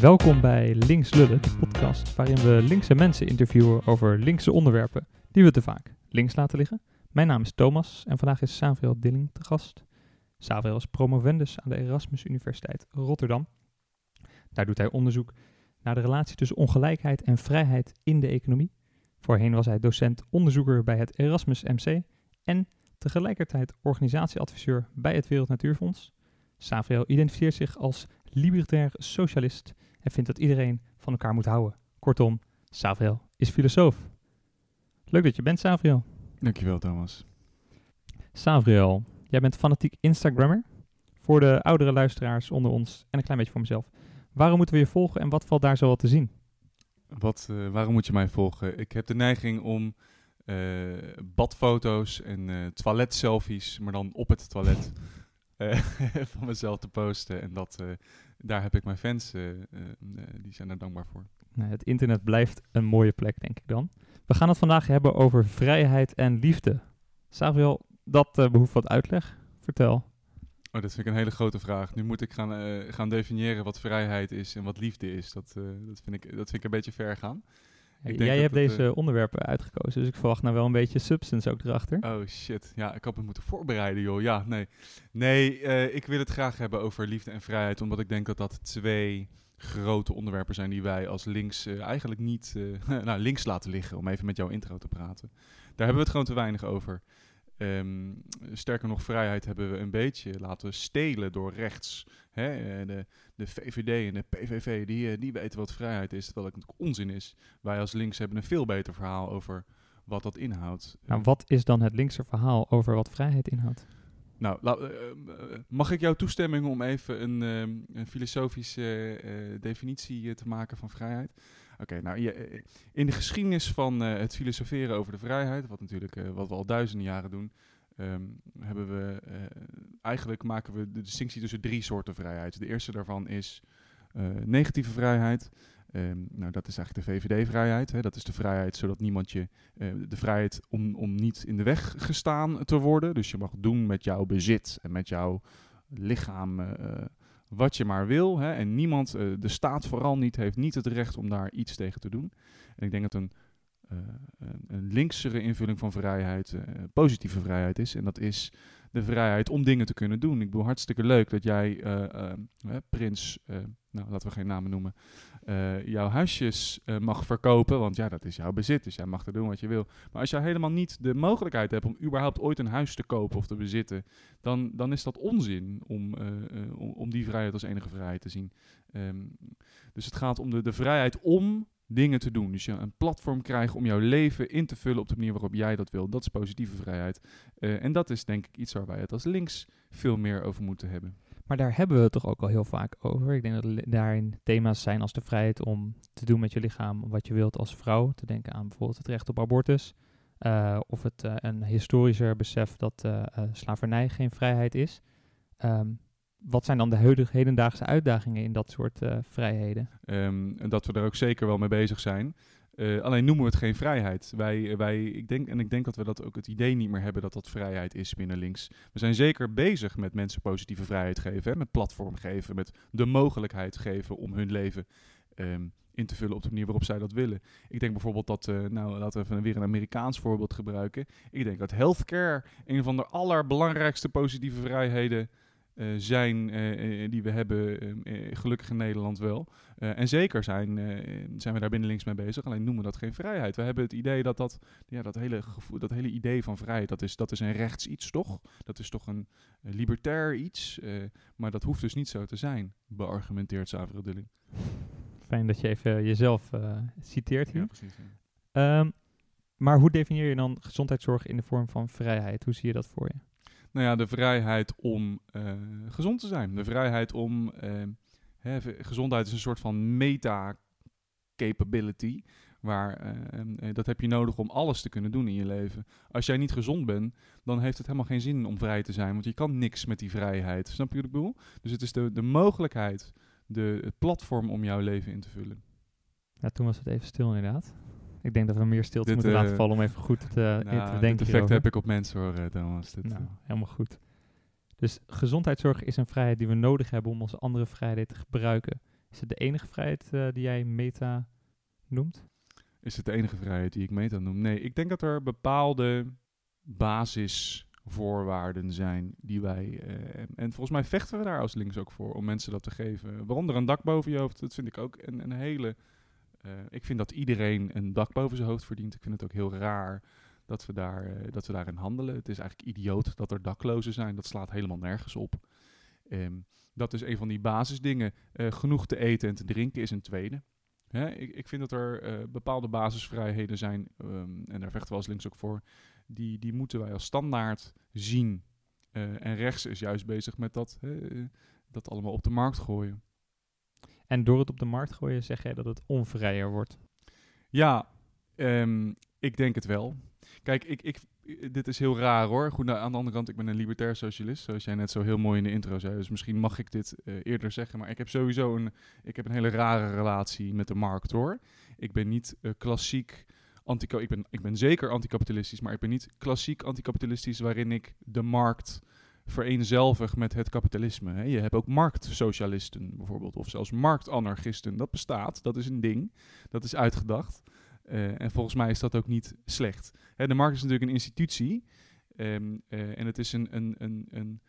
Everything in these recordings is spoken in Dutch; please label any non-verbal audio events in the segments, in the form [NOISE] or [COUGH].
Welkom bij Links Lullen, de podcast waarin we linkse mensen interviewen over linkse onderwerpen die we te vaak links laten liggen. Mijn naam is Thomas en vandaag is Savriel Dilling te gast. Savriel is promovendus aan de Erasmus Universiteit Rotterdam. Daar doet hij onderzoek naar de relatie tussen ongelijkheid en vrijheid in de economie. Voorheen was hij docent-onderzoeker bij het Erasmus MC en tegelijkertijd organisatieadviseur bij het Wereld Natuurfonds. Savriel identificeert zich als libertair socialist en vindt dat iedereen van elkaar moet houden. Kortom, Savriel is filosoof. Leuk dat je bent, Savriel. Dankjewel, Thomas. Savriel, jij bent fanatiek Instagrammer. Voor de oudere luisteraars onder ons en een klein beetje voor mezelf. Waarom moeten we je volgen en wat valt daar zo al te zien? Wat, uh, waarom moet je mij volgen? Ik heb de neiging om uh, badfoto's en uh, toiletselfies, maar dan op het toilet, [LAUGHS] van mezelf te posten. En dat, daar heb ik mijn fans, die zijn er dankbaar voor. Nou, het internet blijft een mooie plek, denk ik dan. We gaan het vandaag hebben over vrijheid en liefde. Savriel, dat behoeft wat uitleg. Vertel. Oh, dat vind ik een hele grote vraag. Nu moet ik gaan, uh, gaan definiëren wat vrijheid is en wat liefde is. Dat, uh, dat, vind, ik, dat vind ik een beetje ver gaan. Jij hebt deze uh, onderwerpen uitgekozen, dus ik verwacht nou wel een beetje substance ook erachter. Oh shit, ja, ik had het moeten voorbereiden joh. Ja, nee. Nee, ik wil het graag hebben over liefde en vrijheid, omdat ik denk dat dat twee grote onderwerpen zijn die wij als links eigenlijk niet [LAUGHS] nou, links laten liggen, om even met jouw intro te praten. Daar hebben we het gewoon te weinig over. Um, sterker nog, vrijheid hebben we een beetje laten stelen door rechts. Hè? De, de VVD en de PVV, die, die weten wat vrijheid is, terwijl het natuurlijk onzin is. Wij als links hebben een veel beter verhaal over wat dat inhoudt. Nou, wat is dan het linkse verhaal over wat vrijheid inhoudt? Nou, uh, mag ik jouw toestemming om even een, uh, een filosofische uh, definitie te maken van vrijheid? Oké, nou je, in de geschiedenis van het filosoferen over de vrijheid, wat natuurlijk wat we al duizenden jaren doen, um, hebben we eigenlijk maken we de distinctie tussen drie soorten vrijheid. De eerste daarvan is negatieve vrijheid. Um, nou, dat is eigenlijk de VVD-vrijheid. Dat is de vrijheid zodat niemand je. De vrijheid om, om niet in de weg gestaan te worden. Dus je mag doen met jouw bezit en met jouw lichaam. Uh, wat je maar wil. Hè, en niemand, uh, de staat vooral niet, heeft niet het recht om daar iets tegen te doen. En ik denk dat een, een, een linksere invulling van vrijheid positieve vrijheid is. En dat is de vrijheid om dingen te kunnen doen. Ik bedoel, hartstikke leuk dat jij, Prins, nou laten we geen namen noemen, uh, jouw huisjes uh, mag verkopen. Want ja, dat is jouw bezit, dus jij mag er doen wat je wil. Maar als jij helemaal niet de mogelijkheid hebt om überhaupt ooit een huis te kopen of te bezitten, dan, dan is dat onzin om, uh, om, om, die vrijheid als enige vrijheid te zien. Um, dus het gaat om de, de vrijheid om dingen te doen. Dus je een platform krijgen om jouw leven in te vullen op de manier waarop jij dat wil. Dat is positieve vrijheid. en dat is denk ik iets waar wij het als links veel meer over moeten hebben. Maar daar hebben we het toch ook al heel vaak over. Ik denk dat daarin thema's zijn als de vrijheid om te doen met je lichaam wat je wilt als vrouw. Te denken aan bijvoorbeeld het recht op abortus. Uh, of het uh, een historischer besef dat uh, slavernij geen vrijheid is. Um, wat zijn dan de hedendaagse uitdagingen in dat soort vrijheden? Um, dat we er ook zeker wel mee bezig zijn. Uh, alleen noemen we het geen vrijheid. Wij, wij, ik denk, en ik denk dat we dat ook het idee niet meer hebben dat dat vrijheid is binnen links. We zijn zeker bezig met mensen positieve vrijheid geven, hè, met platform geven, met de mogelijkheid geven om hun leven um, in te vullen op de manier waarop zij dat willen. Ik denk bijvoorbeeld dat, uh, nou laten we even weer een Amerikaans voorbeeld gebruiken. Ik denk dat healthcare een van de allerbelangrijkste positieve vrijheden zijn uh, die we hebben, gelukkig in Nederland wel. en zeker zijn, zijn we daar binnen links mee bezig, alleen noemen we dat geen vrijheid. We hebben het idee dat dat, ja, dat, hele, gevoel, dat hele idee van vrijheid, dat is, dat is een rechts iets toch? Dat is toch een libertair iets? maar dat hoeft dus niet zo te zijn, beargumenteert Savre Dilling. Fijn dat je even jezelf citeert hier. Ja, precies. Ja. Um, maar hoe definieer je dan gezondheidszorg in de vorm van vrijheid? Hoe zie je dat voor je? Nou ja, de vrijheid om uh, gezond te zijn. De vrijheid om. Uh, hè, gezondheid is een soort van meta-capability. Waar uh, dat heb je nodig om alles te kunnen doen in je leven. Als jij niet gezond bent, dan heeft het helemaal geen zin om vrij te zijn. Want je kan niks met die vrijheid. Snap je wat ik bedoel? Dus het is de, de mogelijkheid, de, platform om jouw leven in te vullen. Ja, toen was het even stil inderdaad. Ik denk dat we meer stilte dit, moeten laten eh, vallen om even goed te, nou, te denken. Het effect heb ik op mensen hoor, eh, Thomas. Dit, nou, helemaal goed. Dus gezondheidszorg is een vrijheid die we nodig hebben om onze andere vrijheden te gebruiken Is het de enige vrijheid eh, die jij meta noemt? Is het de enige vrijheid die ik meta noem? Nee, ik denk dat er bepaalde basisvoorwaarden zijn die wij... eh, en, en volgens mij vechten we daar als links ook voor om mensen dat te geven. Waaronder een dak boven je hoofd. Dat vind ik ook een, een hele... eh, ik vind dat iedereen een dak boven zijn hoofd verdient. Ik vind het ook heel raar dat we, daar, eh, dat we daarin handelen. Het is eigenlijk idioot dat er daklozen zijn. Dat slaat helemaal nergens op. Ehm, dat is een van die basisdingen. Eh, genoeg te eten en te drinken is een tweede. Hè, ik, ik vind dat er bepaalde basisvrijheden zijn, ehm, en daar vechten we als links ook voor, die, die moeten wij als standaard zien. En rechts is juist bezig met dat, dat allemaal op de markt gooien. En door het op de markt gooien zeg jij dat het onvrijer wordt. Ja, ehm, ik denk het wel. Kijk, ik, ik, dit is heel raar hoor. Goed, nou, aan de andere kant, ik ben een libertair socialist, zoals jij net zo heel mooi in de intro zei. Dus misschien mag ik dit eh, eerder zeggen, maar ik heb sowieso een, ik heb een hele rare relatie met de markt hoor. Ik ben niet eh, klassiek antico, ik ben, ik ben zeker anticapitalistisch, maar ik ben niet klassiek anticapitalistisch waarin ik de markt vereenzelvig met het kapitalisme. Hè. Je hebt ook marktsocialisten bijvoorbeeld, of zelfs marktanarchisten. Dat bestaat, dat is een ding, dat is uitgedacht. Eh, en volgens mij is dat ook niet slecht. Hè, de markt is natuurlijk een institutie. ehm, eh, en het is een, een, een, een,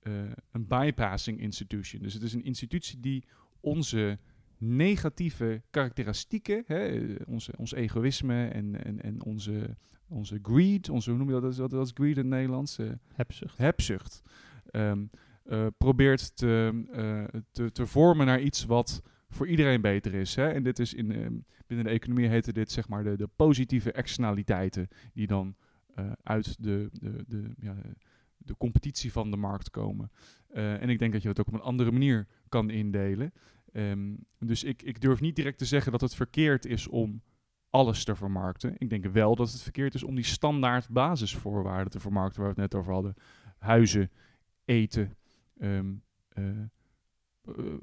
eh, een bypassing institution. Dus het is een institutie die onze negatieve karakteristieken, hè, onze, ons egoïsme en, en, en onze, onze greed, onze, hoe noem je dat, wat is greed in het Nederlands? Eh, Hebzucht. hebzucht ehm, eh, probeert te, eh, te, te vormen naar iets wat voor iedereen beter is. Hè? En dit is in, ehm, binnen de economie heette dit zeg maar de, de positieve externaliteiten die dan uit de, de, de, ja, de competitie van de markt komen. En ik denk dat je het ook op een andere manier kan indelen. Ehm, dus ik, ik durf niet direct te zeggen dat het verkeerd is om alles te vermarkten. Ik denk wel dat het verkeerd is om die standaard basisvoorwaarden te vermarkten waar we het net over hadden. Huizen, eten, ehm, eh, eh,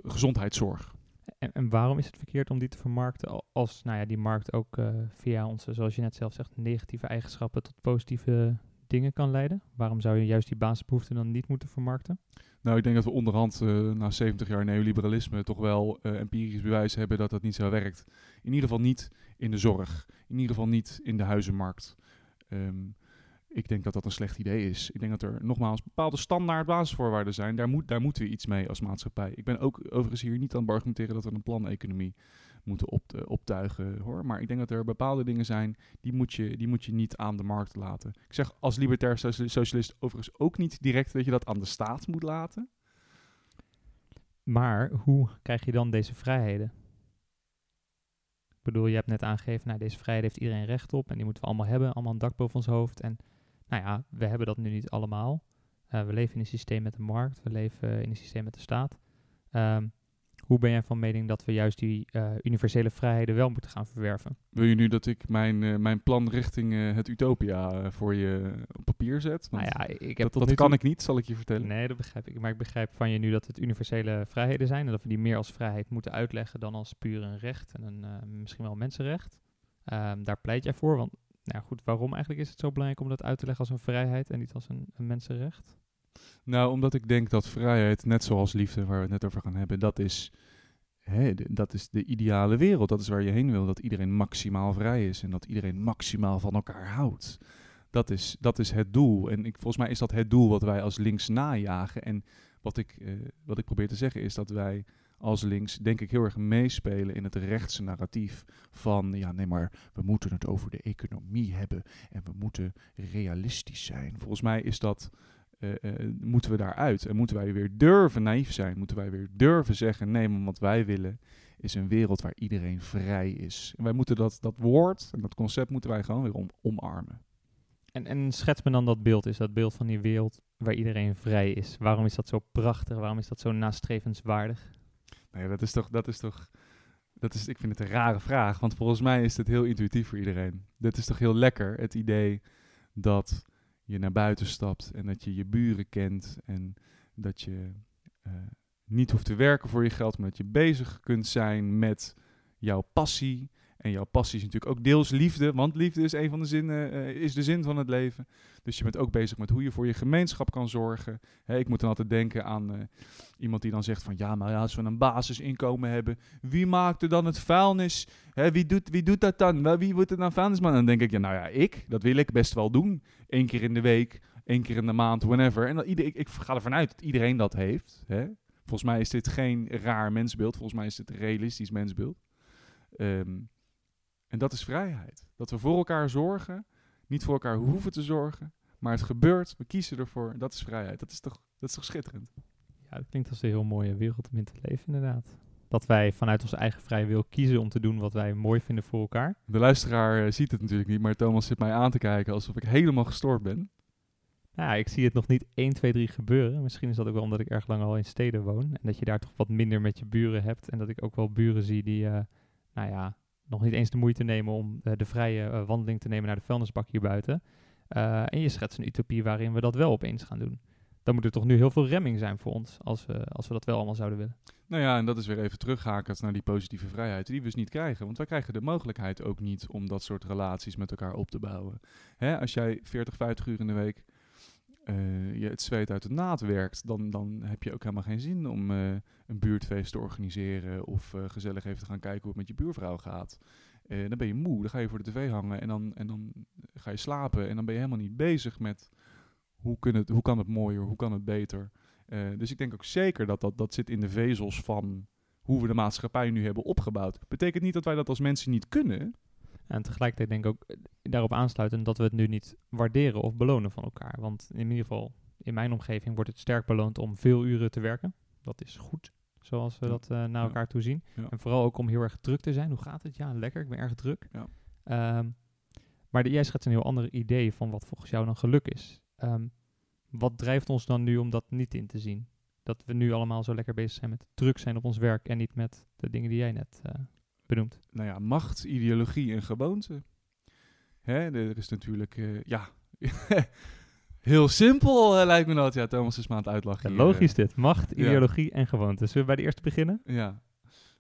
gezondheidszorg. En, waarom is het verkeerd om die te vermarkten al- als nou ja, die markt ook eh, via onze, zoals je net zelf zegt, negatieve eigenschappen tot positieve dingen kan leiden? Waarom zou je juist die basisbehoeften dan niet moeten vermarkten? Nou, ik denk dat we onderhand eh, na 70 jaar neoliberalisme toch wel eh, empirisch bewijs hebben dat dat niet zo werkt. In ieder geval niet in de zorg. In ieder geval niet in de huizenmarkt. Ehm, ik denk dat dat een slecht idee is. Ik denk dat er nogmaals bepaalde standaard basisvoorwaarden zijn. Daar, moet, daar moeten we iets mee als maatschappij. Ik ben ook overigens hier niet aan het argumenteren dat we een planeconomie moeten op, eh, optuigen hoor. Maar ik denk dat er bepaalde dingen zijn die moet, je, die moet je niet aan de markt laten. Ik zeg als libertair socia- socialist overigens ook niet direct dat je dat aan de staat moet laten. Maar hoe krijg je dan deze vrijheden? Ik bedoel, je hebt net aangegeven, nou, deze vrijheid heeft iedereen recht op en die moeten we allemaal hebben, allemaal een dak boven ons hoofd. En nou ja, we hebben dat nu niet allemaal. Eh, we leven in een systeem met de markt, we leven in een systeem met de staat. Ehm, hoe ben jij van mening dat we juist die eh, universele vrijheden wel moeten gaan verwerven? Wil je nu dat ik mijn, eh, mijn plan richting eh, het utopia voor je op papier zet? Want nou ja, ik heb dat kan ik niet, zal ik je vertellen. Nee, dat begrijp ik. Maar ik begrijp van je nu dat het universele vrijheden zijn en dat we die meer als vrijheid moeten uitleggen dan als puur een recht en een, misschien wel een mensenrecht. Ehm, daar pleit jij voor, want nou goed, waarom eigenlijk is het zo belangrijk om dat uit te leggen als een vrijheid en niet als een, een mensenrecht? Nou, omdat ik denk dat vrijheid, net zoals liefde, waar we het net over gaan hebben, dat is, hè, dat is de ideale wereld. Dat is waar je heen wil. Dat iedereen maximaal vrij is en dat iedereen maximaal van elkaar houdt. Dat is, dat is het doel. En ik, volgens mij is dat het doel wat wij als links najagen. En wat ik, eh, wat ik probeer te zeggen is dat wij als links, denk ik, heel erg meespelen in het rechtse narratief van, ja, nee, maar we moeten het over de economie hebben en we moeten realistisch zijn. Volgens mij is dat eh, moeten we daaruit. En moeten wij weer durven naïef zijn. Moeten wij weer durven zeggen: nee, maar wat wij willen is een wereld waar iedereen vrij is. En wij moeten dat, dat woord en dat concept moeten wij gewoon weer om, omarmen. En, en schets me dan dat beeld, is dat beeld van die wereld waar iedereen vrij is. Waarom is dat zo prachtig? Waarom is dat zo nastrevenswaardig? Nou ja, dat is toch. Dat is toch dat is, ik vind het een rare vraag, want volgens mij is het heel intuïtief voor iedereen. Dit is toch heel lekker, het idee dat je naar buiten stapt en dat je je buren kent en dat je eh, niet hoeft te werken voor je geld, maar dat je bezig kunt zijn met jouw passie Jouw passie is natuurlijk ook deels liefde, want liefde is een van de zinnen, eh, is de zin van het leven. Dus je bent ook bezig met hoe je voor je gemeenschap kan zorgen. Hè, ik moet dan altijd denken aan eh, iemand die dan zegt van ja, maar ja, als we een basisinkomen hebben, wie maakt er dan het vuilnis? Hè, wie, doet, wie doet dat dan? Wie wordt er dan vuilnisman? En dan denk ik, ja, nou ja, ik, dat wil ik best wel doen. Eén keer in de week, één keer in de maand, whenever. En dat ieder, ik, ik ga ervan uit dat iedereen dat heeft. Hè? Volgens mij is dit geen raar mensbeeld. Volgens mij is dit een realistisch mensbeeld. Ehm, en dat is vrijheid. Dat we voor elkaar zorgen, niet voor elkaar hoeven te zorgen, maar het gebeurt, we kiezen ervoor. Dat is vrijheid. Dat is toch, dat is toch schitterend? Ja, dat klinkt als een heel mooie wereld om in te leven, inderdaad. Dat wij vanuit onze eigen vrije wil kiezen om te doen wat wij mooi vinden voor elkaar. De luisteraar eh, ziet het natuurlijk niet, maar Thomas zit mij aan te kijken alsof ik helemaal gestoord ben. Nou, ja, ik zie het nog niet 1, 2, 3 gebeuren. Misschien is dat ook wel omdat ik erg lang al in steden woon. En dat je daar toch wat minder met je buren hebt. En dat ik ook wel buren zie die, eh, nou ja, nog niet eens de moeite nemen om eh, de vrije eh, wandeling te nemen naar de vuilnisbak hier buiten. Eh, en je schetst een utopie waarin we dat wel opeens gaan doen. Dan moet er toch nu heel veel remming zijn voor ons als we, als we dat wel allemaal zouden willen. Nou ja, en dat is weer even terughakend naar die positieve vrijheid, die we dus niet krijgen. Want wij krijgen de mogelijkheid ook niet om dat soort relaties met elkaar op te bouwen. Hè, als jij 40, 50 uur in de week eh, je het zweet uit de naad werkt, dan, dan heb je ook helemaal geen zin om eh, een buurtfeest te organiseren of eh, gezellig even te gaan kijken hoe het met je buurvrouw gaat. Dan ben je moe, dan ga je voor de tv hangen en dan, en dan ga je slapen en dan ben je helemaal niet bezig met hoe, kun hoe kan het mooier, hoe kan het beter. Dus ik denk ook zeker dat, dat dat zit in de vezels van hoe we de maatschappij nu hebben opgebouwd. Betekent niet dat wij dat als mensen niet kunnen. En tegelijkertijd denk ik ook eh, daarop aansluiten dat we het nu niet waarderen of belonen van elkaar. Want in ieder geval, in mijn omgeving wordt het sterk beloond om veel uren te werken. Dat is goed, zoals we Ja. dat eh, naar Ja. elkaar toe zien. Ja. En vooral ook om heel erg druk te zijn. Hoe gaat het? Ja, lekker, ik ben erg druk. Ja. Ehm, maar de, jij schetst een heel ander idee van wat volgens jou dan geluk is. Ehm, wat drijft ons dan nu om dat niet in te zien? Dat we nu allemaal zo lekker bezig zijn met druk zijn op ons werk en niet met de dingen die jij net eh, benoemt. Nou ja, macht, ideologie en gewoonte. Hè, er is natuurlijk, eh, ja, [LAUGHS] heel simpel eh, lijkt me dat. Ja, Thomas is me aan het uitlachen. Ja, hier, logisch eh. dit. Macht, ja. ideologie en gewoonte. Zullen we bij de eerste beginnen? Ja,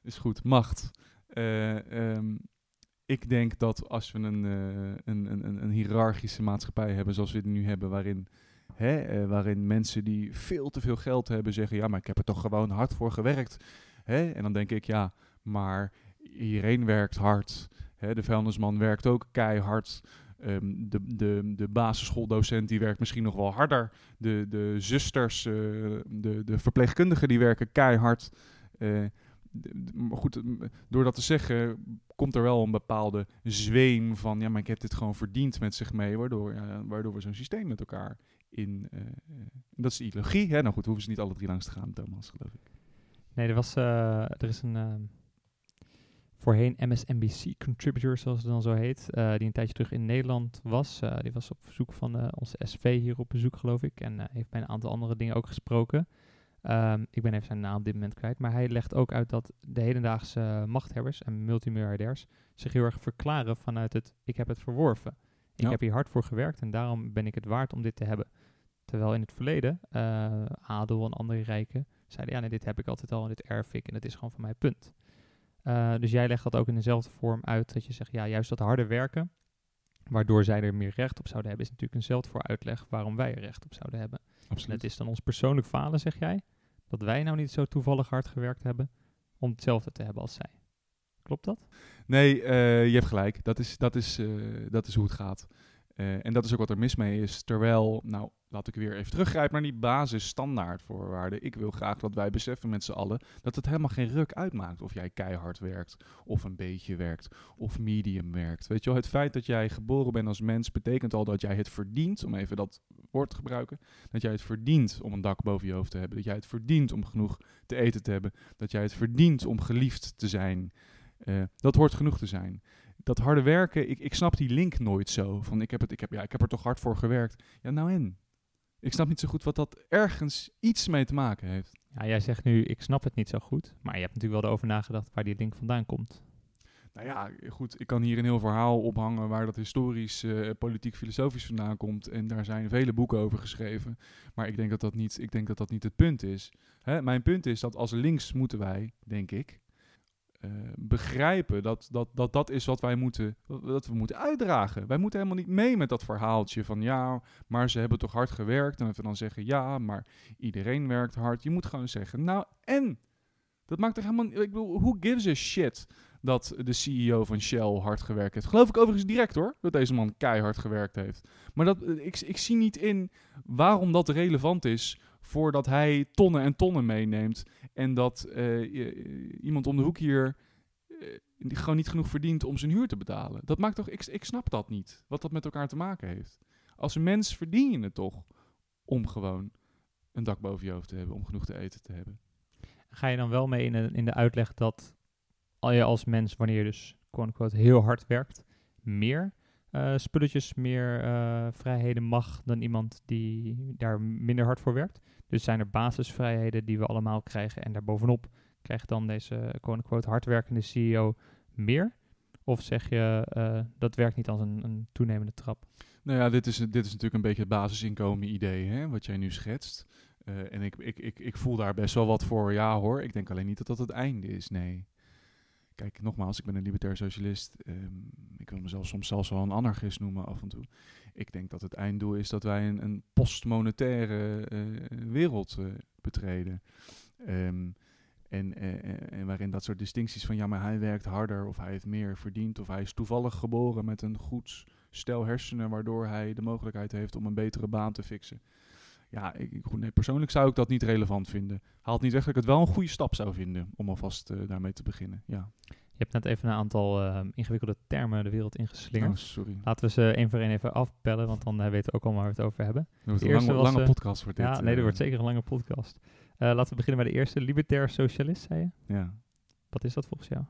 is goed. Macht. Eh, ehm, ik denk dat als we een, eh, een, een, een, een hiërarchische maatschappij hebben zoals we die nu hebben, waarin, hè, eh, waarin mensen die veel te veel geld hebben zeggen, ja, maar ik heb er toch gewoon hard voor gewerkt. Hè? En dan denk ik, ja, maar iedereen werkt hard. Hè? De vuilnisman werkt ook keihard. Ehm, de, de, de basisschooldocent die werkt misschien nog wel harder. De, de zusters, eh, de, de verpleegkundigen die werken keihard. Eh, maar goed, door dat te zeggen, komt er wel een bepaalde zweem van, ja, maar ik heb dit gewoon verdiend met zich mee, waardoor, ja, waardoor we zo'n systeem met elkaar in. eh, dat is de ideologie. Hè? Nou goed, hoeven ze niet alle drie langs te gaan, Thomas, geloof ik. Nee, er, was, er is een ehm, voorheen MSNBC contributor, zoals het dan zo heet, eh, die een tijdje terug in Nederland was. Eh, die was op verzoek van eh, onze SV hier op bezoek, geloof ik. En heeft bij een aantal andere dingen ook gesproken. Ehm, ik ben even zijn naam op dit moment kwijt. Maar hij legt ook uit dat de hedendaagse machthebbers en multimiljardairs zich heel erg verklaren vanuit het ik heb het verworven. Ik Ja. heb hier hard voor gewerkt en daarom ben ik het waard om dit te hebben. Terwijl in het verleden adel en andere rijken zeiden, ja nee, dit heb ik altijd al en dit erf ik en dat is gewoon van mij, punt. Eh, dus jij legt dat ook in dezelfde vorm uit, dat je zegt, ja, juist dat harde werken, waardoor zij er meer recht op zouden hebben, is natuurlijk eenzelfde voor uitleg waarom wij er recht op zouden hebben. En Absoluut. het is dan ons persoonlijk falen, zeg jij, dat wij nou niet zo toevallig hard gewerkt hebben om hetzelfde te hebben als zij. Klopt dat? Nee, eh, je hebt gelijk. Dat is, dat is, eh, dat is hoe het gaat. En dat is ook wat er mis mee is. Terwijl, nou, laat ik weer even teruggrijpen naar die basis standaardvoorwaarden. Ik wil graag dat wij beseffen met z'n allen dat het helemaal geen ruk uitmaakt of jij keihard werkt, of een beetje werkt, of medium werkt. Weet je wel, het feit dat jij geboren bent als mens betekent al dat jij het verdient, om even dat woord te gebruiken, dat jij het verdient om een dak boven je hoofd te hebben, dat jij het verdient om genoeg te eten te hebben, dat jij het verdient om geliefd te zijn. Eh, dat hoort genoeg te zijn. Dat harde werken, ik, ik snap die link nooit zo. Van ik heb, het, ik, heb, ja, ik heb er toch hard voor gewerkt. Ja, nou en? Ik snap niet zo goed wat dat ergens iets mee te maken heeft. Ja, jij zegt nu, ik snap het niet zo goed, maar je hebt natuurlijk wel erover nagedacht waar die link vandaan komt. Nou ja, goed, ik kan hier een heel verhaal ophangen waar dat historisch, eh, politiek, filosofisch vandaan komt. En daar zijn vele boeken over geschreven. Maar ik denk dat dat niet, ik denk dat dat niet het punt is. Hè? Mijn punt is dat als links moeten wij, denk ik, begrijpen dat dat, dat dat is wat wij moeten, dat we moeten uitdragen. Wij moeten helemaal niet mee met dat verhaaltje van ja, maar ze hebben toch hard gewerkt. En dat we dan zeggen ja, maar iedereen werkt hard. Je moet gewoon zeggen, nou en? Dat maakt toch helemaal, ik bedoel, who gives a shit dat de CEO van Shell hard gewerkt heeft. Geloof ik overigens direct hoor, dat deze man keihard gewerkt heeft. Maar dat, eh, ik, ik zie niet in waarom dat relevant is voordat hij tonnen en tonnen meeneemt. En dat eh, iemand om de hoek hier uh, gewoon niet genoeg verdient om zijn huur te betalen. Dat maakt toch, ik, ik snap dat niet, wat dat met elkaar te maken heeft. Als een mens verdien je het toch om gewoon een dak boven je hoofd te hebben, om genoeg te eten te hebben. Ga je dan wel mee in de, in de uitleg dat al je als mens, wanneer je dus quote heel hard werkt, meer uh, spulletjes, meer vrijheden mag dan iemand die daar minder hard voor werkt. Dus zijn er basisvrijheden die we allemaal krijgen en daarbovenop krijgt dan deze quote hardwerkende CEO meer? Of zeg je uh, dat werkt niet als een, een, toenemende trap? Nou ja, dit is, dit is natuurlijk een beetje het basisinkomen idee, hè, wat jij nu schetst. en ik, ik, ik, ik voel daar best wel wat voor, ja hoor. Ik denk alleen niet dat dat het einde is, nee. Kijk, nogmaals, ik ben een libertair socialist. Um, ik wil mezelf soms zelfs wel een anarchist noemen af en toe. Ik denk dat het einddoel is dat wij een, een postmonetaire uh, wereld uh, betreden. Um, en, en waarin dat soort distincties van ja, maar hij werkt harder of hij heeft meer verdiend of hij is toevallig geboren met een goed stel hersenen waardoor hij de mogelijkheid heeft om een betere baan te fixen. Ja, ik, persoonlijk zou ik dat niet relevant vinden. Haalt niet weg dat ik het wel een goede stap zou vinden om alvast daarmee te beginnen. Ja. Je hebt net even een aantal uh, ingewikkelde termen de wereld ingeslingerd. Oh, sorry. Laten we ze één voor één even afpellen, want dan uh, weten we ook al waar we het over hebben. Het een lange, lange podcast wordt dit. Ja, nee, dat wordt zeker een lange podcast. laten we beginnen bij de eerste. Libertair socialist, zei je? Ja. Wat is dat volgens jou?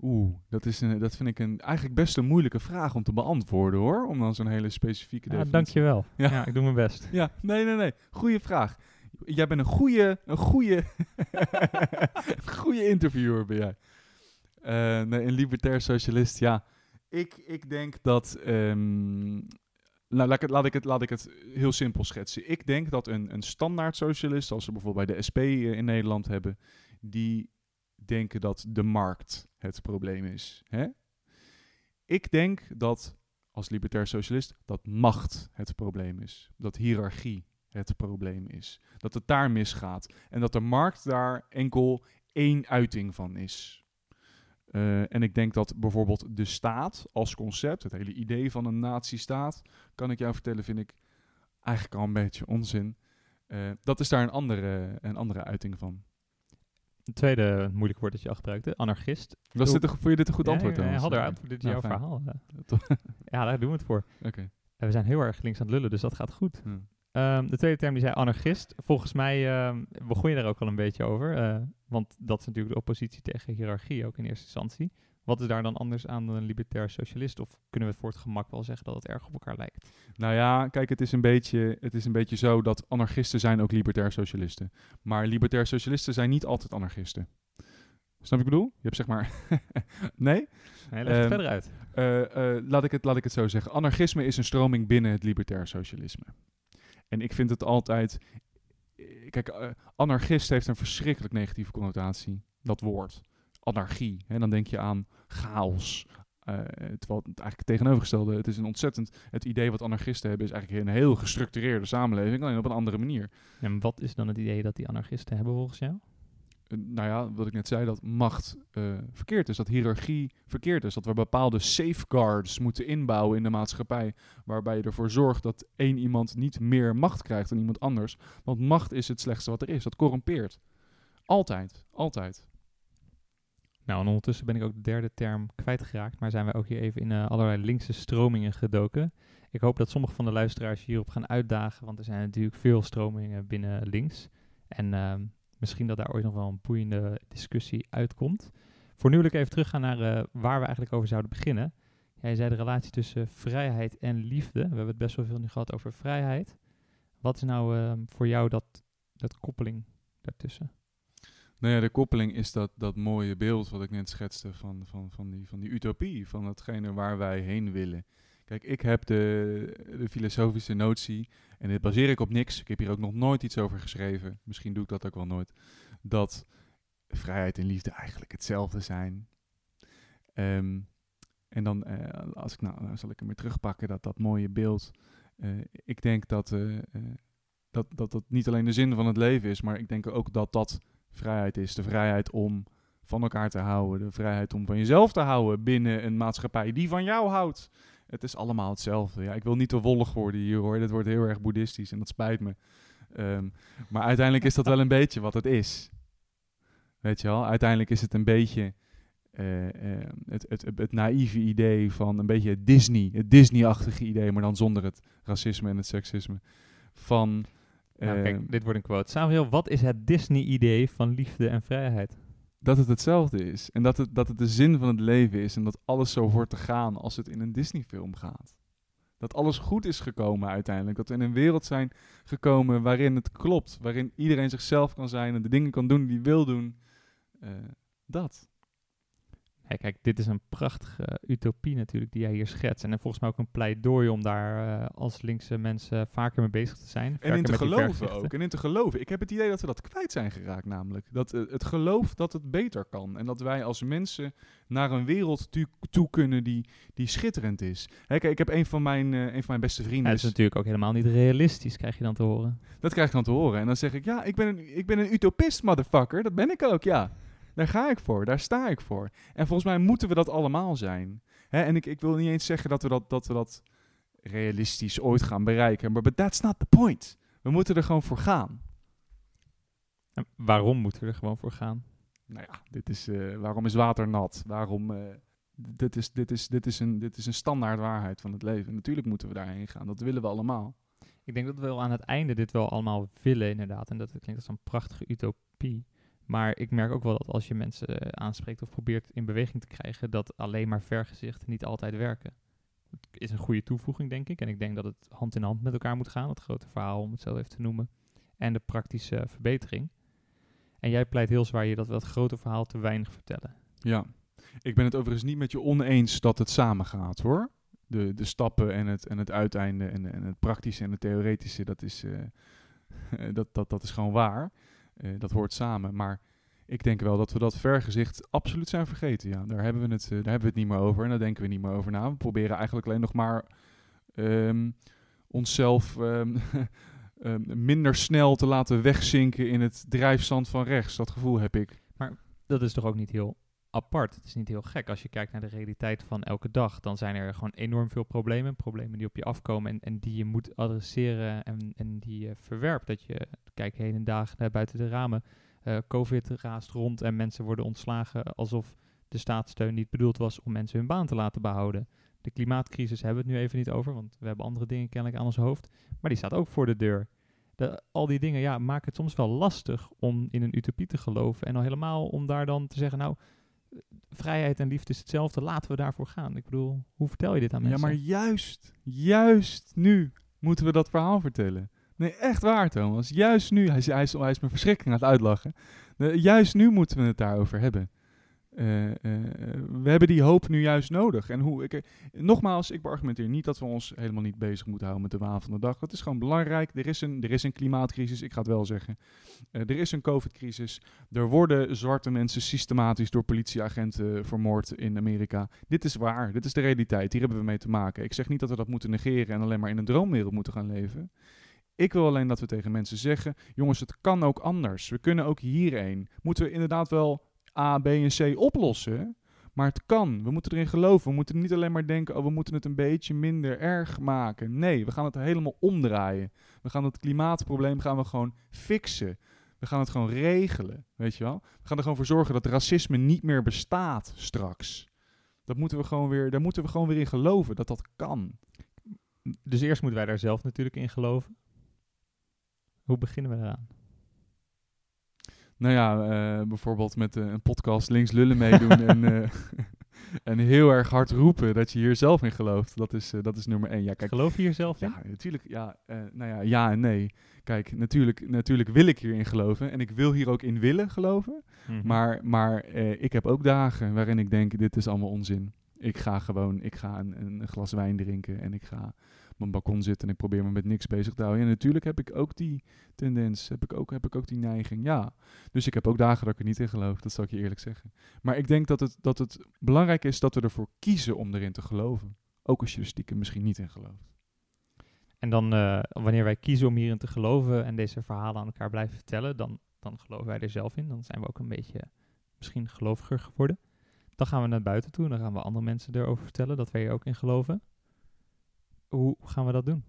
Oeh, dat, is een, dat vind ik een, eigenlijk best een moeilijke vraag om te beantwoorden hoor. Om dan zo'n hele specifieke ja, Dankjewel. [LAUGHS] Ja. ja, ik doe mijn best. Ja, nee, nee, nee. Goeie vraag. Jij bent een goede, een goede, [LAUGHS] goede interviewer ben jij. Uh, nee, een libertair socialist, ja. Ik, ik denk dat... Um, nou, laat ik, het, laat, ik het, heel simpel schetsen. Ik denk dat een, een standaard socialist, zoals we bijvoorbeeld bij de SP in Nederland hebben, die denken dat de markt het probleem is. Hè? Ik denk dat als libertair socialist dat macht het probleem is. Dat hiërarchie het probleem is. Dat het daar misgaat. En dat de markt daar enkel één uiting van is. Uh, en ik denk dat bijvoorbeeld de staat als concept, het hele idee van een nazistaat, kan ik jou vertellen, vind ik eigenlijk al een beetje onzin. Uh, dat is daar een andere, een andere uiting van. Het tweede moeilijke woord dat je al gebruikte, anarchist. Was dit een, vond je dit een goed antwoord? Ja, ja, had eruit. Dit is jouw verhaal. [LAUGHS] ja, daar doen we het voor. Oké. we zijn heel erg links aan het lullen, dus dat gaat goed. Um, de tweede term die zei anarchist. Volgens mij um, begon je daar ook al een beetje over. Uh, want dat is natuurlijk de oppositie tegen hiërarchie ook in eerste instantie. Wat is daar dan anders aan dan een libertair socialist? Of kunnen we het voor het gemak wel zeggen dat het erg op elkaar lijkt? Nou ja, kijk, het is een beetje, het is een beetje zo dat anarchisten zijn ook libertair socialisten. Maar libertair socialisten zijn niet altijd anarchisten. Snap ik bedoel? Je hebt zeg maar... [LAUGHS] nee? Nee, leg het um, verder uit. Uh, uh, laat, ik het, laat ik het zo zeggen. Anarchisme is een stroming binnen het libertair socialisme. En ik vind het altijd... Kijk, uh, anarchist heeft een verschrikkelijk negatieve connotatie. Dat woord anarchie. En dan denk je aan chaos. Uh, terwijl het eigenlijk tegenovergestelde, het is een ontzettend, het idee wat anarchisten hebben is eigenlijk een heel gestructureerde samenleving, alleen op een andere manier. En wat is dan het idee dat die anarchisten hebben volgens jou? Nou ja, wat ik net zei, dat macht uh, verkeerd is, dat hiërarchie verkeerd is, dat we bepaalde safeguards moeten inbouwen in de maatschappij, waarbij je ervoor zorgt dat één iemand niet meer macht krijgt dan iemand anders. Want macht is het slechtste wat er is, dat corrumpeert. Altijd, altijd. Nou, en ondertussen ben ik ook de derde term kwijtgeraakt, maar zijn we ook hier even in uh, allerlei linkse stromingen gedoken. Ik hoop dat sommige van de luisteraars hierop gaan uitdagen, want er zijn natuurlijk veel stromingen binnen links. En uh, misschien dat daar ooit nog wel een boeiende discussie uitkomt. Voor nu wil ik even teruggaan naar uh, waar we eigenlijk over zouden beginnen. Jij zei de relatie tussen vrijheid en liefde. We hebben het best wel veel nu gehad over vrijheid. Wat is nou ehm, voor jou dat, dat koppeling daartussen? Nou ja, de koppeling is dat, dat mooie beeld wat ik net schetste van, van, van, die, van die utopie, van datgene waar wij heen willen. Kijk, ik heb de, de filosofische notie, en dit baseer ik op niks, ik heb hier ook nog nooit iets over geschreven, misschien doe ik dat ook wel nooit, dat vrijheid en liefde eigenlijk hetzelfde zijn. Ehm, en dan, eh, als ik nou, nou zal ik hem weer terugpakken, dat, dat mooie beeld. Eh, ik denk dat, eh, dat, dat dat niet alleen de zin van het leven is, maar ik denk ook dat dat vrijheid is. De vrijheid om van elkaar te houden. De vrijheid om van jezelf te houden binnen een maatschappij die van jou houdt. Het is allemaal hetzelfde. Ja, ik wil niet te wollig worden hier hoor. Dit wordt heel erg boeddhistisch en dat spijt me. Ehm, maar uiteindelijk is dat wel een [LAUGHS] beetje wat het is. Weet je wel? Uiteindelijk is het een beetje eh, eh, het, het, het, het naïeve idee van een beetje het Disney, het Disney-achtige idee, maar dan zonder het racisme en het seksisme. Van. Nou, ehm, kijk, dit wordt een quote. Samuel, wat is het Disney-idee van liefde en vrijheid? Dat het hetzelfde is. En dat het, dat het de zin van het leven is. En dat alles zo hoort te gaan als het in een Disney-film gaat. Dat alles goed is gekomen uiteindelijk. Dat we in een wereld zijn gekomen waarin het klopt. Waarin iedereen zichzelf kan zijn en de dingen kan doen die hij wil doen. Eh, dat. Ja, kijk, dit is een prachtige utopie natuurlijk die jij hier schetst. En volgens mij ook een pleidooi om daar eh, als linkse mensen vaker mee bezig te zijn. En in te geloven ook. En in te geloven. Ik heb het idee dat we dat kwijt zijn geraakt namelijk. Dat eh, het geloof dat het beter kan. En dat wij als mensen naar een wereld toe, kunnen die, die schitterend is. Hè, kijk, ik heb een van mijn, een van mijn beste Ja, vrienden. dat is natuurlijk ook helemaal niet realistisch, krijg je dan te horen. Dat krijg ik dan te horen. En dan zeg ik, ja, ik ben een, ik ben een utopist, motherfucker. Dat ben ik ook, ja. Daar ga ik voor, daar sta ik voor. En volgens mij moeten we dat allemaal zijn. Hè? En ik, ik wil niet eens zeggen dat we dat, dat we dat realistisch ooit gaan bereiken. Maar but that's not the point. We moeten er gewoon voor gaan. En waarom moeten we er gewoon voor gaan? Nou ja, dit is, eh, waarom is water nat? Waarom... eh, dit, is, dit, is, dit, is een, dit is een standaard waarheid van het leven. Natuurlijk moeten we daarheen gaan. Dat willen we allemaal. Ik denk dat we wel aan het einde dit wel allemaal willen, inderdaad. En dat klinkt als een prachtige utopie. Maar ik merk ook wel dat als je mensen eh, aanspreekt of probeert in beweging te krijgen, dat alleen maar vergezichten niet altijd werken. Het is een goede toevoeging, denk ik. En ik denk dat het hand in hand met elkaar moet gaan, het grote verhaal, om het zo even te noemen. En de praktische verbetering. En jij pleit heel zwaar je dat we dat grote verhaal te weinig vertellen. Ja, ik ben het overigens niet met je oneens dat het samen gaat hoor. De, de stappen en het, en het uiteinde en, en het praktische en het theoretische, dat is, eh, [LAUGHS] dat, dat, dat is gewoon waar. Eh, dat hoort samen. Maar ik denk wel dat we dat vergezicht absoluut zijn vergeten. Ja, daar hebben we het, eh, daar hebben we het niet meer over en daar denken we niet meer over na. We proberen eigenlijk alleen nog maar ehm, onszelf ehm, [LAUGHS] ehm, minder snel te laten wegzinken in het drijfzand van rechts. Dat gevoel heb ik. dat is toch ook niet heel apart. Het is niet heel gek. Als je kijkt naar de realiteit van elke dag, dan zijn er gewoon enorm veel problemen. Problemen die op je afkomen en, en die je moet adresseren en, en die je verwerpt. Dat je, kijk heden dagen naar buiten de ramen, eh, COVID raast rond en mensen worden ontslagen alsof de staatssteun niet bedoeld was om mensen hun baan te laten behouden. De klimaatcrisis hebben we het nu even niet over, want we hebben andere dingen kennelijk aan ons hoofd. Maar die staat ook voor de deur. De, al die dingen ja, maken het soms wel lastig om in een utopie te geloven. En al helemaal om daar dan te zeggen, nou, vrijheid en liefde is hetzelfde, laten we daarvoor gaan. Ik bedoel, hoe vertel je dit aan Ja, mensen? maar juist, juist nu moeten we dat verhaal vertellen. Nee, echt waar, Thomas. Juist nu. Hij is, hij is, hij is me verschrikkelijk aan het uitlachen. Juist nu moeten we het daarover hebben. Eh, eh, we hebben die hoop nu juist nodig. En hoe, ik, eh, nogmaals, ik beargumenteer niet dat we ons helemaal niet bezig moeten houden met de waan van de dag. Dat is gewoon belangrijk. Er is een, er is een klimaatcrisis, ik ga het wel zeggen. Er is een COVID-crisis. Er worden zwarte mensen systematisch door politieagenten vermoord in Amerika. Dit is waar. Dit is de realiteit. Hier hebben we mee te maken. Ik zeg niet dat we dat moeten negeren en alleen maar in een droomwereld moeten gaan leven. Ik wil alleen dat we tegen mensen zeggen: jongens, het kan ook anders. We kunnen ook hierheen. Moeten we inderdaad wel A, B en C oplossen. Maar het kan. We moeten erin geloven. We moeten niet alleen maar denken: oh, we moeten het een beetje minder erg maken. Nee, we gaan het helemaal omdraaien. We gaan het klimaatprobleem gaan we gewoon fixen. We gaan het gewoon regelen. Weet je wel? We gaan er gewoon voor zorgen dat racisme niet meer bestaat straks. Dat moeten we gewoon weer, daar moeten we gewoon weer in geloven dat dat kan. Dus eerst moeten wij daar zelf natuurlijk in geloven. Hoe beginnen we eraan? Nou ja, eh, bijvoorbeeld met eh, een podcast links lullen meedoen en, [LAUGHS] eh, en heel erg hard roepen dat je hier zelf in gelooft. Dat is, dat is nummer één. Ja, kijk, Geloof je hier zelf in? ja, natuurlijk, ja, nou ja, ja en nee. Kijk, natuurlijk, natuurlijk wil ik hierin geloven en ik wil hier ook in willen geloven. Mhm. Maar, maar ik heb ook dagen waarin ik denk, dit is allemaal onzin. Ik ga gewoon, ik ga een, een glas wijn drinken en ik ga mijn balkon zit en ik probeer me met niks bezig te houden. En natuurlijk heb ik ook die tendens, heb ik ook, heb ik ook die neiging, ja. Dus ik heb ook dagen dat ik er niet in geloof, dat zal ik je eerlijk zeggen. Maar ik denk dat het, dat het belangrijk is dat we ervoor kiezen om erin te geloven. Ook als je er stiekem misschien niet in gelooft. En dan, uh, wanneer wij kiezen om hierin te geloven en deze verhalen aan elkaar blijven vertellen, dan, dan geloven wij er zelf in. Dan zijn we ook een beetje misschien geloviger geworden. Dan gaan we naar buiten toe. Dan gaan we andere mensen erover vertellen dat wij er ook in geloven. Hoe gaan we dat doen?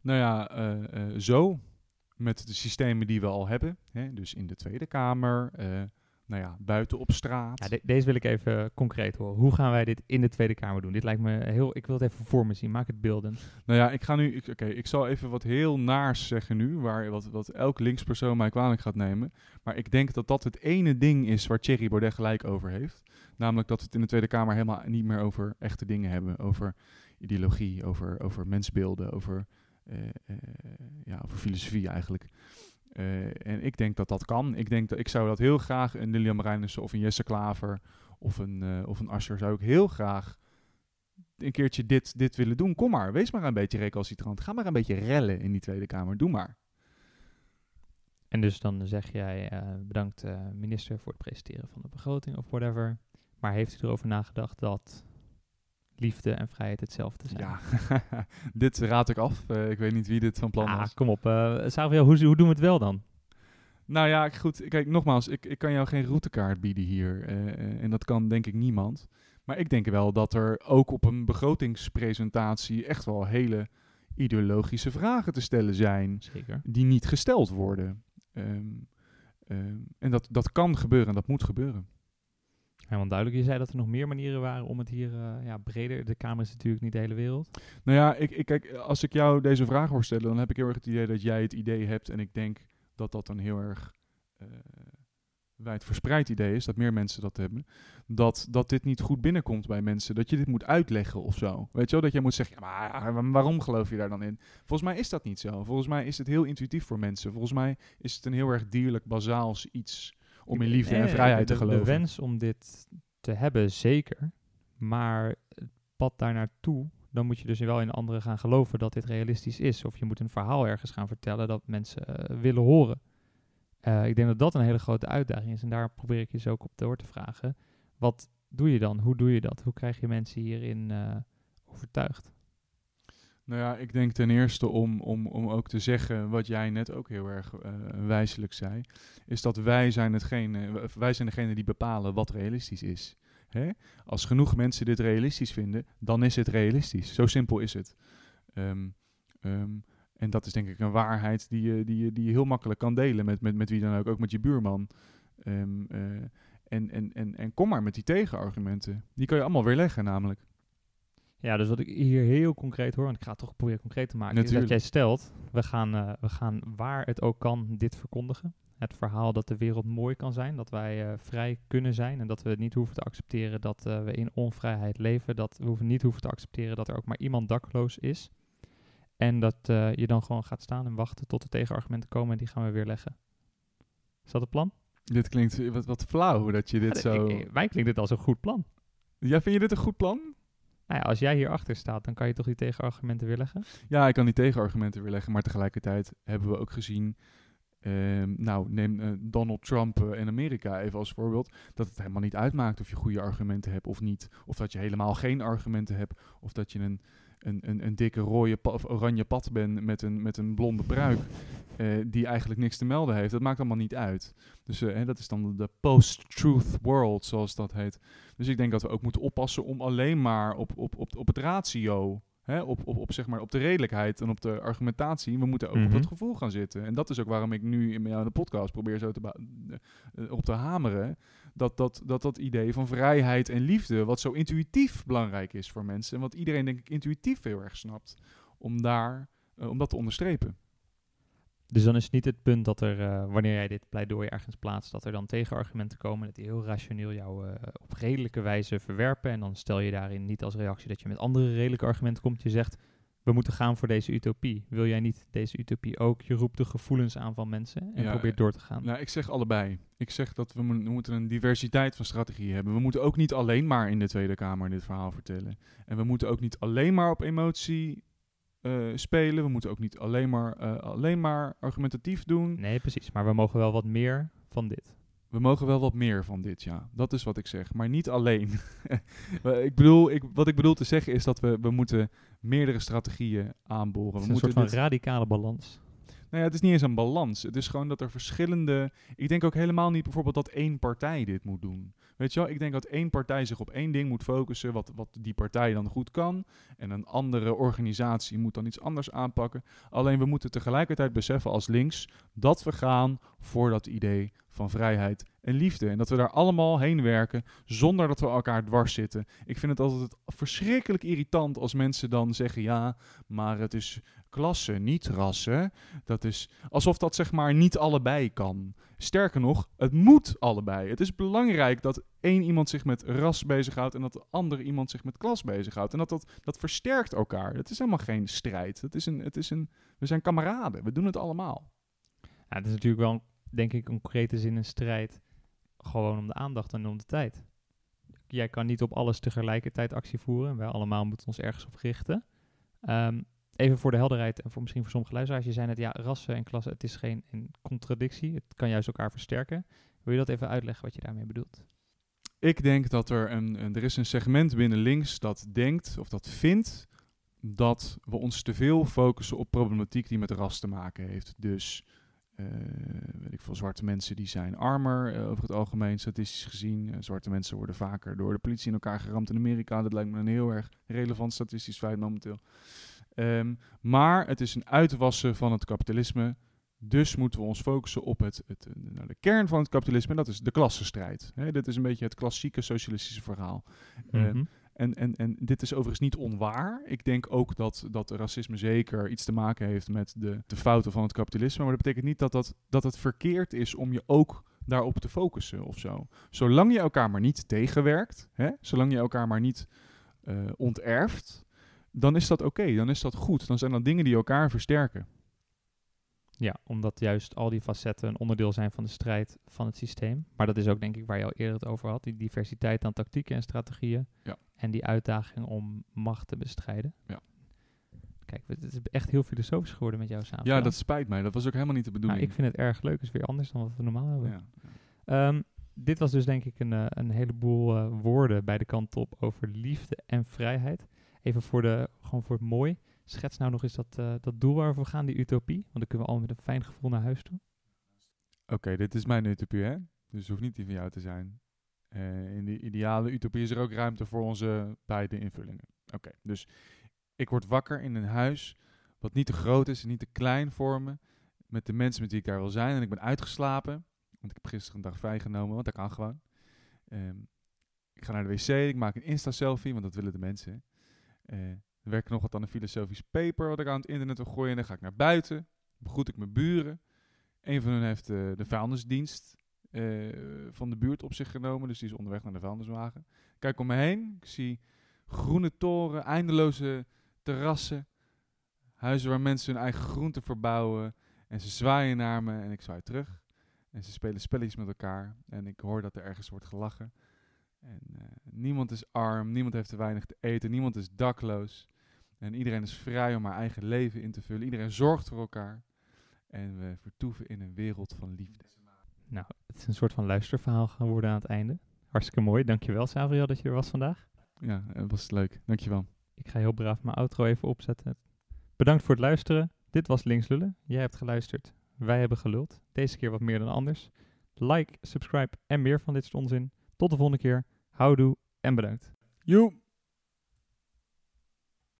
Nou ja, uh, uh, zo. Met de systemen die we al hebben. Hè? Dus in de Tweede Kamer, uh, nou ja, buiten op straat. Ja, de deze wil ik even concreet horen. Hoe gaan wij dit in de Tweede Kamer doen? Dit lijkt me heel... Ik wil het even voor me zien. Maak het beeldend. Nou ja, ik ga nu... Oké, okay, ik zal even wat heel naars zeggen nu. Waar, wat, wat elk linkspersoon mij kwalijk gaat nemen. Maar ik denk dat dat het ene ding is waar Thierry Baudet gelijk over heeft. Namelijk dat we het in de Tweede Kamer helemaal niet meer over echte dingen hebben. Over ideologie, over, over mensbeelden, over, uh, uh, ja, over filosofie eigenlijk. Uh, en ik denk dat dat kan. Ik denk dat ik zou dat heel graag een Lilian Marijnissen of een Jesse Klaver of een, of een zou ik heel graag een keertje dit, dit willen doen. Kom maar, wees maar een beetje recalcitrant. Ga maar een beetje rellen in die Tweede Kamer. Doe maar. En dus dan zeg jij bedankt minister voor het presenteren van de begroting of whatever. Maar heeft u erover nagedacht dat liefde en vrijheid hetzelfde zijn. Ja, [LAUGHS] dit raad ik af. Uh, ik weet niet wie dit van plan ah, was. Kom op, uh, hoe, hoe doen we het wel dan? Nou ja, goed. Kijk, nogmaals, ik, ik kan jou geen routekaart bieden hier. Uh, en dat kan denk ik niemand. Maar ik denk wel dat er ook op een begrotingspresentatie echt wel hele ideologische vragen te stellen zijn. Zeker. Die niet gesteld worden. Um, um, en dat, dat kan gebeuren en dat moet gebeuren. Helemaal duidelijk. Je zei dat er nog meer manieren waren om het hier uh, ja, breder. De Kamer is natuurlijk niet de hele wereld. Nou ja, ik, ik, kijk, als ik jou deze vraag hoor stellen, dan heb ik heel erg het idee dat jij het idee hebt. En ik denk dat dat een heel erg uh, wijd verspreid idee is, dat meer mensen dat hebben. Dat, dat dit niet goed binnenkomt bij mensen. Dat je dit moet uitleggen of zo. Weet je wel, dat jij moet zeggen, ja, maar waarom geloof je daar dan in? Volgens mij is dat niet zo. Volgens mij is het heel intuïtief voor mensen. Volgens mij is het een heel erg dierlijk, bazaals iets om in liefde en vrijheid de, te geloven. De wens om dit te hebben, zeker. Maar het pad daar naartoe, dan moet je dus wel in anderen gaan geloven dat dit realistisch is. Of je moet een verhaal ergens gaan vertellen dat mensen uh, willen horen. Uh, ik denk dat dat een hele grote uitdaging is. En daar probeer ik je zo ook op door te vragen. Wat doe je dan? Hoe doe je dat? Hoe krijg je mensen hierin uh, overtuigd? Nou ja, ik denk ten eerste om, om, om ook te zeggen wat jij net ook heel erg uh, wijselijk zei, is dat wij zijn, hetgene, wij zijn degene die bepalen wat realistisch is. Hè? Als genoeg mensen dit realistisch vinden, dan is het realistisch. Zo simpel is het. Um, um, en dat is denk ik een waarheid die je, die je, die je heel makkelijk kan delen met, met, met wie dan ook, ook met je buurman. Um, uh, en, en, en, en kom maar met die tegenargumenten. Die kan je allemaal weer leggen namelijk. Ja, dus wat ik hier heel concreet hoor, want ik ga het toch proberen concreet te maken, Natuurlijk. is dat jij stelt, we gaan, uh, we gaan waar het ook kan dit verkondigen. Het verhaal dat de wereld mooi kan zijn, dat wij uh, vrij kunnen zijn en dat we niet hoeven te accepteren dat uh, we in onvrijheid leven. Dat we hoeven niet hoeven te accepteren dat er ook maar iemand dakloos is. En dat je dan gewoon gaat staan en wachten tot de tegenargumenten komen en die gaan we weer leggen. Is dat het plan? Dit klinkt wat, wat flauw dat je dit Ja, zo... ik- ik- mij klinkt dit als een goed plan. Ja, vind je dit een goed plan? Nou ja, als jij hierachter staat, dan kan je toch die tegenargumenten weer leggen? Ja, ik kan die tegenargumenten weer leggen, maar tegelijkertijd hebben we ook gezien, ehm, nou neem eh, Donald Trump eh, in Amerika even als voorbeeld, dat het helemaal niet uitmaakt of je goede argumenten hebt of niet, of dat je helemaal geen argumenten hebt, of dat je een, een, een, een dikke rode of oranje pad bent met een, met een blonde pruik eh, die eigenlijk niks te melden heeft. Dat maakt allemaal niet uit. Dus eh, hè, dat is dan de- post-truth world, zoals dat heet. Dus ik denk dat we ook moeten oppassen om alleen maar op, op, op, op het ratio, hè, op, op, op, zeg maar, op de redelijkheid en op de argumentatie, we moeten ook op Mhm. dat gevoel gaan zitten. En dat is ook waarom ik nu in jou de podcast probeer zo te eh, op te hameren. Dat dat, dat dat idee van vrijheid en liefde, wat zo intuïtief belangrijk is voor mensen, en wat iedereen denk ik intuïtief heel erg snapt, om, daar, eh, om dat te onderstrepen. Dus dan is het niet het punt dat er, eh, wanneer jij dit pleidooi ergens plaatst, dat er dan tegenargumenten komen, dat die heel rationeel jou eh, op redelijke wijze verwerpen. En dan stel je daarin niet als reactie dat je met andere redelijke argumenten komt. Je zegt, we moeten gaan voor deze utopie. Wil jij niet deze utopie ook? Je roept de gevoelens aan van mensen en Ja, probeert door te gaan. Nou, ik zeg allebei. Ik zeg dat we, mo- we moeten een diversiteit van strategieën hebben. We moeten ook niet alleen maar in de Tweede Kamer dit verhaal vertellen. En we moeten ook niet alleen maar op emotie eh, spelen. We moeten ook niet alleen maar, eh, alleen maar argumentatief doen. Nee, precies. Maar we mogen wel wat meer van dit. We mogen wel wat meer van dit, ja. Dat is wat ik zeg. Maar niet alleen. [LAUGHS] ik bedoel, ik, wat ik bedoel te zeggen is dat we, we moeten meerdere strategieën aanboren. We een soort moeten van radicale balans. Nou ja, het is niet eens een balans. Het is gewoon dat er verschillende. Ik denk ook helemaal niet bijvoorbeeld dat één partij dit moet doen. Weet je wel, ik denk dat één partij zich op één ding moet focussen, wat, wat die partij dan goed kan. En een andere organisatie moet dan iets anders aanpakken. Alleen we moeten tegelijkertijd beseffen als links dat we gaan voor dat idee van vrijheid en liefde. En dat we daar allemaal heen werken zonder dat we elkaar dwars zitten. Ik vind het altijd verschrikkelijk irritant als mensen dan zeggen: ja, maar het is klasse, niet rassen. Dat is alsof dat zeg maar niet allebei kan. Sterker nog, het moet allebei. Het is belangrijk dat één iemand zich met ras bezighoudt en dat de andere iemand zich met klas bezighoudt. En dat, dat, dat versterkt elkaar. Het is helemaal geen strijd. Het is een, het is een, we zijn kameraden. We doen het allemaal. Het is natuurlijk wel, denk ik, in concrete zin een strijd. Gewoon om de aandacht en om de tijd. Jij kan niet op alles tegelijkertijd actie voeren. Wij allemaal moeten ons ergens op richten. Ehm, even voor de helderheid en voor misschien voor sommige luisteraars. Je zei net, ja, rassen en klassen, het is geen een contradictie. Het kan juist elkaar versterken. Wil je dat even uitleggen wat je daarmee bedoelt? Ik denk dat er een, er is een segment binnen links dat denkt of dat vindt dat we ons te veel focussen op problematiek die met ras te maken heeft. Dus uh, weet ik veel, zwarte mensen die zijn armer uh, over het algemeen, statistisch gezien. Uh, zwarte mensen worden vaker door de politie in elkaar geramd in Amerika. Dat lijkt me een heel erg relevant statistisch feit momenteel. Um, maar het is een uitwassen van het kapitalisme. Dus moeten we ons focussen op het, het, nou, de kern van het kapitalisme. En dat is de klassenstrijd. Hè, dit is een beetje het klassieke socialistische verhaal. Mm -hmm. En, en, en dit is overigens niet onwaar. Ik denk ook dat, dat racisme zeker iets te maken heeft met de, de fouten van het kapitalisme. Maar dat betekent niet dat, dat, dat het verkeerd is om je ook daarop te focussen of zo. Zolang je elkaar maar niet tegenwerkt, hè, zolang je elkaar maar niet uh, onterft, dan is dat oké, okay, dan is dat goed. Dan zijn dat dingen die elkaar versterken. Ja, omdat juist al die facetten een onderdeel zijn van de strijd van het systeem. Maar dat is ook denk ik waar je al eerder het over had. Die diversiteit aan tactieken en strategieën. Ja. En die uitdaging om macht te bestrijden. Ja. Kijk, het is echt heel filosofisch geworden met jou samen. Ja, dat spijt mij. Dat was ook helemaal niet de bedoeling. Nou, ik vind het erg leuk. Het is weer anders dan wat we normaal hebben. Ja. Um, dit was dus denk ik een, uh, een heleboel uh, woorden bij de kant op over liefde en vrijheid. Even voor, de, gewoon voor het mooi. Schets nou nog eens dat, uh, dat doel waar we gaan, die utopie. Want dan kunnen we al met een fijn gevoel naar huis toe. Oké, dit is mijn utopie, hè? Dus het hoeft niet die van jou te zijn. Uh, in die ideale utopie is er ook ruimte voor onze beide invullingen. Oké, dus ik word wakker in een huis wat niet te groot is en niet te klein voor me. Met de mensen met wie ik daar wil zijn. En ik ben uitgeslapen. Want ik heb gisteren een dag vrijgenomen, want dat kan gewoon. Um, ik ga naar de wc, ik maak een Insta-selfie, want dat willen de mensen. Uh, er werkt nog wat aan een filosofisch paper wat ik aan het internet wil gooien. En dan ga ik naar buiten, begroet ik mijn buren. Een van hen heeft uh, de vuilnisdienst uh, van de buurt op zich genomen, dus die is onderweg naar de vuilniswagen. Kijk om me heen, ik zie groene toren, eindeloze terrassen, huizen waar mensen hun eigen groenten verbouwen. En ze zwaaien naar me en ik zwaai terug. En ze spelen spelletjes met elkaar en ik hoor dat er ergens wordt gelachen. En uh, niemand is arm, niemand heeft te weinig te eten, niemand is dakloos. En iedereen is vrij om haar eigen leven in te vullen. Iedereen zorgt voor elkaar. En we vertoeven in een wereld van liefde. Nou, het is een soort van luisterverhaal geworden aan het einde. Hartstikke mooi. Dankjewel, Savriel, dat je er was vandaag. Ja, het was leuk. Dankjewel. Ik ga heel braaf mijn outro even opzetten. Bedankt voor het luisteren. Dit was Links Lullen. Jij hebt geluisterd. Wij hebben geluld. Deze keer wat meer dan anders. Like, subscribe en meer van dit soort onzin. Tot de volgende keer. Houdoe en bedankt. Joe!